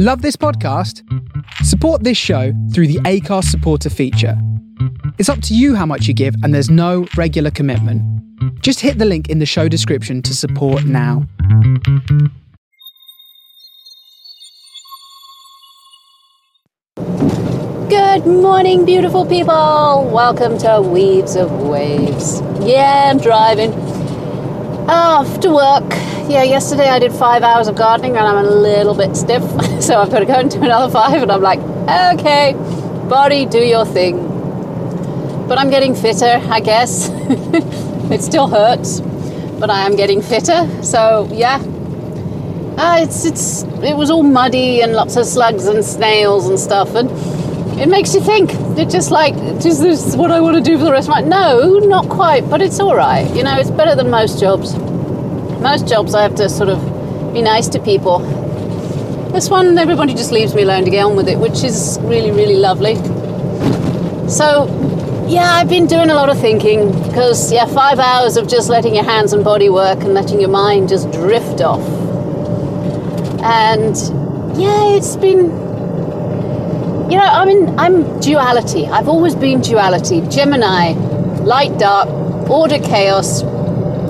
Love this podcast? Support this show through the Anchor supporter feature. It's up to you how much you give, and there's no regular commitment. Just hit the link in the show description to support now. Good morning, beautiful people. Welcome to Weaves of Waves. Yeah, I'm driving After work. Yeah, yesterday I did five hours of gardening and I'm a little bit stiff, so I've got to go and do another five. And I'm like, okay, body, do your thing. But I'm getting fitter, I guess. it still hurts, but I am getting fitter. So yeah, uh, it's it's it was all muddy and lots of slugs and snails and stuff, and it makes you think. It's just like, is this what I want to do for the rest of my? No, not quite, but it's all right. You know, it's better than most jobs. Most jobs I have to sort of be nice to people. This one, everybody just leaves me alone to get on with it, which is really, really lovely. So, yeah, I've been doing a lot of thinking because, yeah, five hours of just letting your hands and body work and letting your mind just drift off. And yeah, it's been, you know, I mean, I'm duality. I've always been duality. Gemini, light, dark, order, chaos.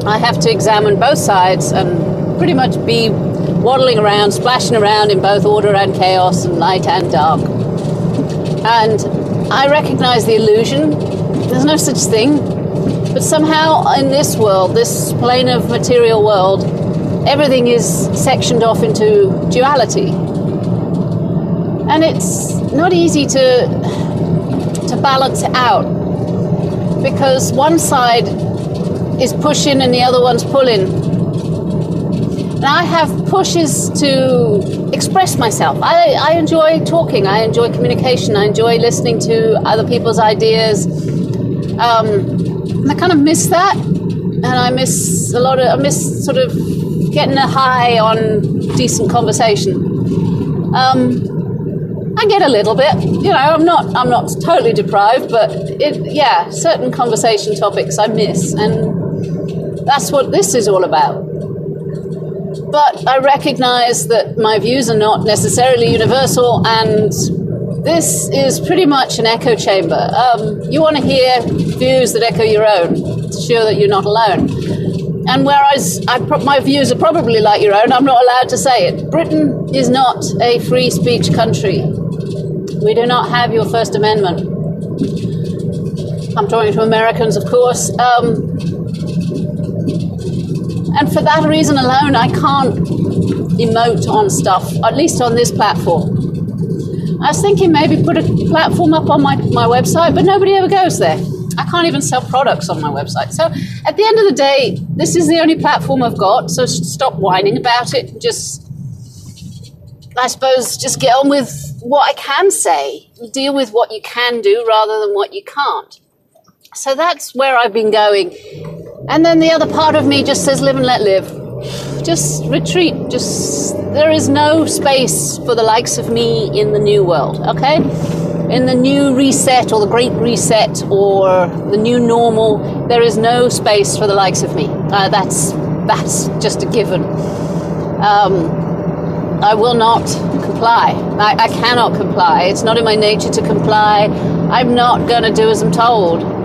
I have to examine both sides and pretty much be waddling around, splashing around in both order and chaos and light and dark. And I recognize the illusion. There's no such thing. But somehow in this world, this plane of material world, everything is sectioned off into duality. And it's not easy to to balance it out because one side is pushing and the other one's pulling. And I have pushes to express myself. I, I enjoy talking, I enjoy communication, I enjoy listening to other people's ideas. Um, I kind of miss that. And I miss a lot of, I miss sort of getting a high on decent conversation. Um, I get a little bit, you know. I'm not, I'm not totally deprived, but it, yeah, certain conversation topics I miss, and that's what this is all about. But I recognise that my views are not necessarily universal, and this is pretty much an echo chamber. Um, you want to hear views that echo your own to show that you're not alone. And whereas pro- my views are probably like your own, I'm not allowed to say it. Britain is not a free speech country. We do not have your First Amendment. I'm talking to Americans, of course. Um, and for that reason alone, I can't emote on stuff, at least on this platform. I was thinking maybe put a platform up on my, my website, but nobody ever goes there. I can't even sell products on my website. So at the end of the day, this is the only platform I've got, so stop whining about it. Just, I suppose, just get on with what I can say. Deal with what you can do rather than what you can't. So that's where I've been going. And then the other part of me just says, live and let live. Just retreat. Just, there is no space for the likes of me in the new world, okay? In the new reset or the great reset or the new normal, there is no space for the likes of me. Uh, that's, that's just a given. Um, I will not comply. I, I cannot comply. It's not in my nature to comply. I'm not going to do as I'm told.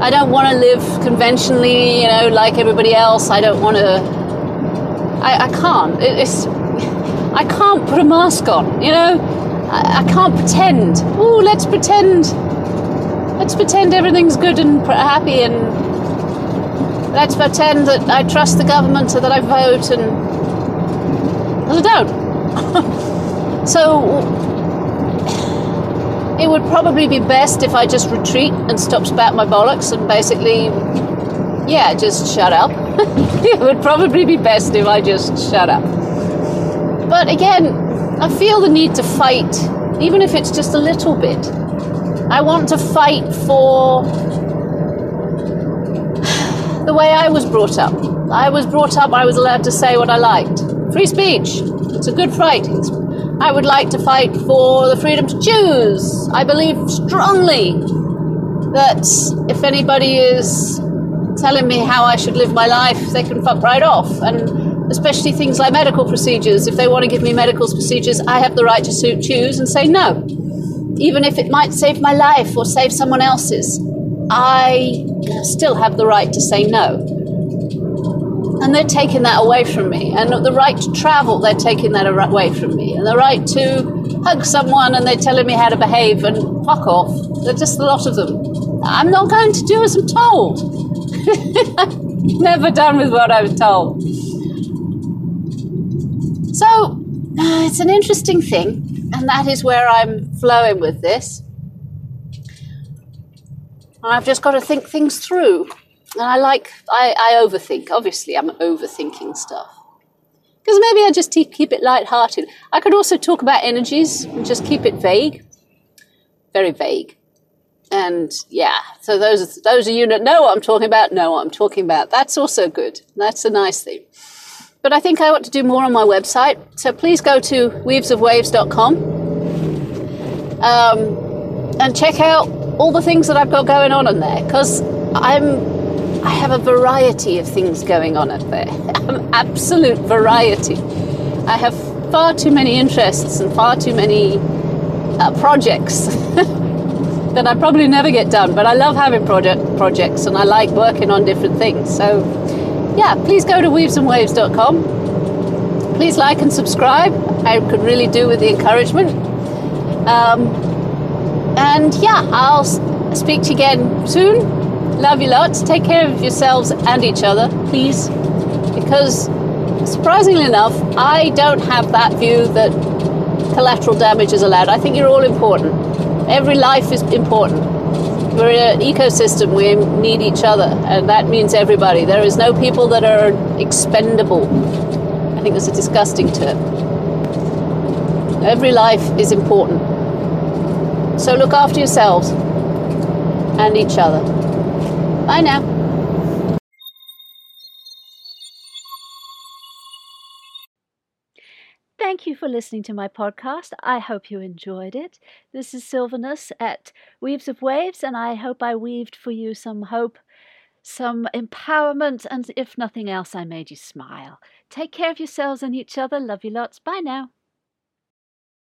I don't want to live conventionally, you know, like everybody else. I don't want to. I, I can't. It, it's. I can't put a mask on, you know. I, I can't pretend. Oh, let's pretend. Let's pretend everything's good and happy, and let's pretend that I trust the government so that I vote, and I don't. so it would probably be best if I just retreat and stop spat my bollocks and basically, yeah, just shut up. it would probably be best if I just shut up. But again, I feel the need to fight, even if it's just a little bit. I want to fight for the way I was brought up. I was brought up, I was allowed to say what I liked. Free speech. It's a good fight. It's I would like to fight for the freedom to choose. I believe strongly that if anybody is telling me how I should live my life, they can fuck right off. And especially things like medical procedures. If they want to give me medical procedures, I have the right to choose and say no, even if it might save my life or save someone else's. I still have the right to say no. And they're taking that away from me. And the right to travel, they're taking that away from me. And the right to hug someone and they're telling me how to behave and fuck off. There's just a lot of them. I'm not going to do as I'm told. Never done with what I was told. So, uh, it's an interesting thing, and that is where I'm flowing with this. I've just got to think things through. And I like, I, I overthink. Obviously, I'm overthinking stuff. Because maybe I just keep it light-hearted. I could also talk about energies and just keep it vague. Very vague. And yeah, so those those of you that know what I'm talking about know what I'm talking about. That's also good. That's a nice thing. But I think I ought to do more on my website. So please go to weavesofwaves.com um, and check out all the things that I've got going on in there because I'm I have a variety of things going on up there. Absolute variety. I have far too many interests and far too many uh, projects that I probably never get done. But I love having project projects and I like working on different things. So, yeah, please go to weavesandwaves.com. Please like and subscribe. I could really do with the encouragement. Um, and yeah, I'll speak to you again soon Love you lots. Take care of yourselves and each other, please. Because, surprisingly enough, I don't have that view that collateral damage is allowed. I think you're all important. Every life is important. We're an ecosystem, we need each other, and that means everybody. There is no people that are expendable. I think that's a disgusting term. Every life is important. So look after yourselves and each other. Bye now. Thank you for listening to my podcast. I hope you enjoyed it. This is Sylvanus at Weaves of Waves, and I hope I weaved for you some hope, some empowerment, and if nothing else, I made you smile. Take care of yourselves and each other. Love you lots. Bye now.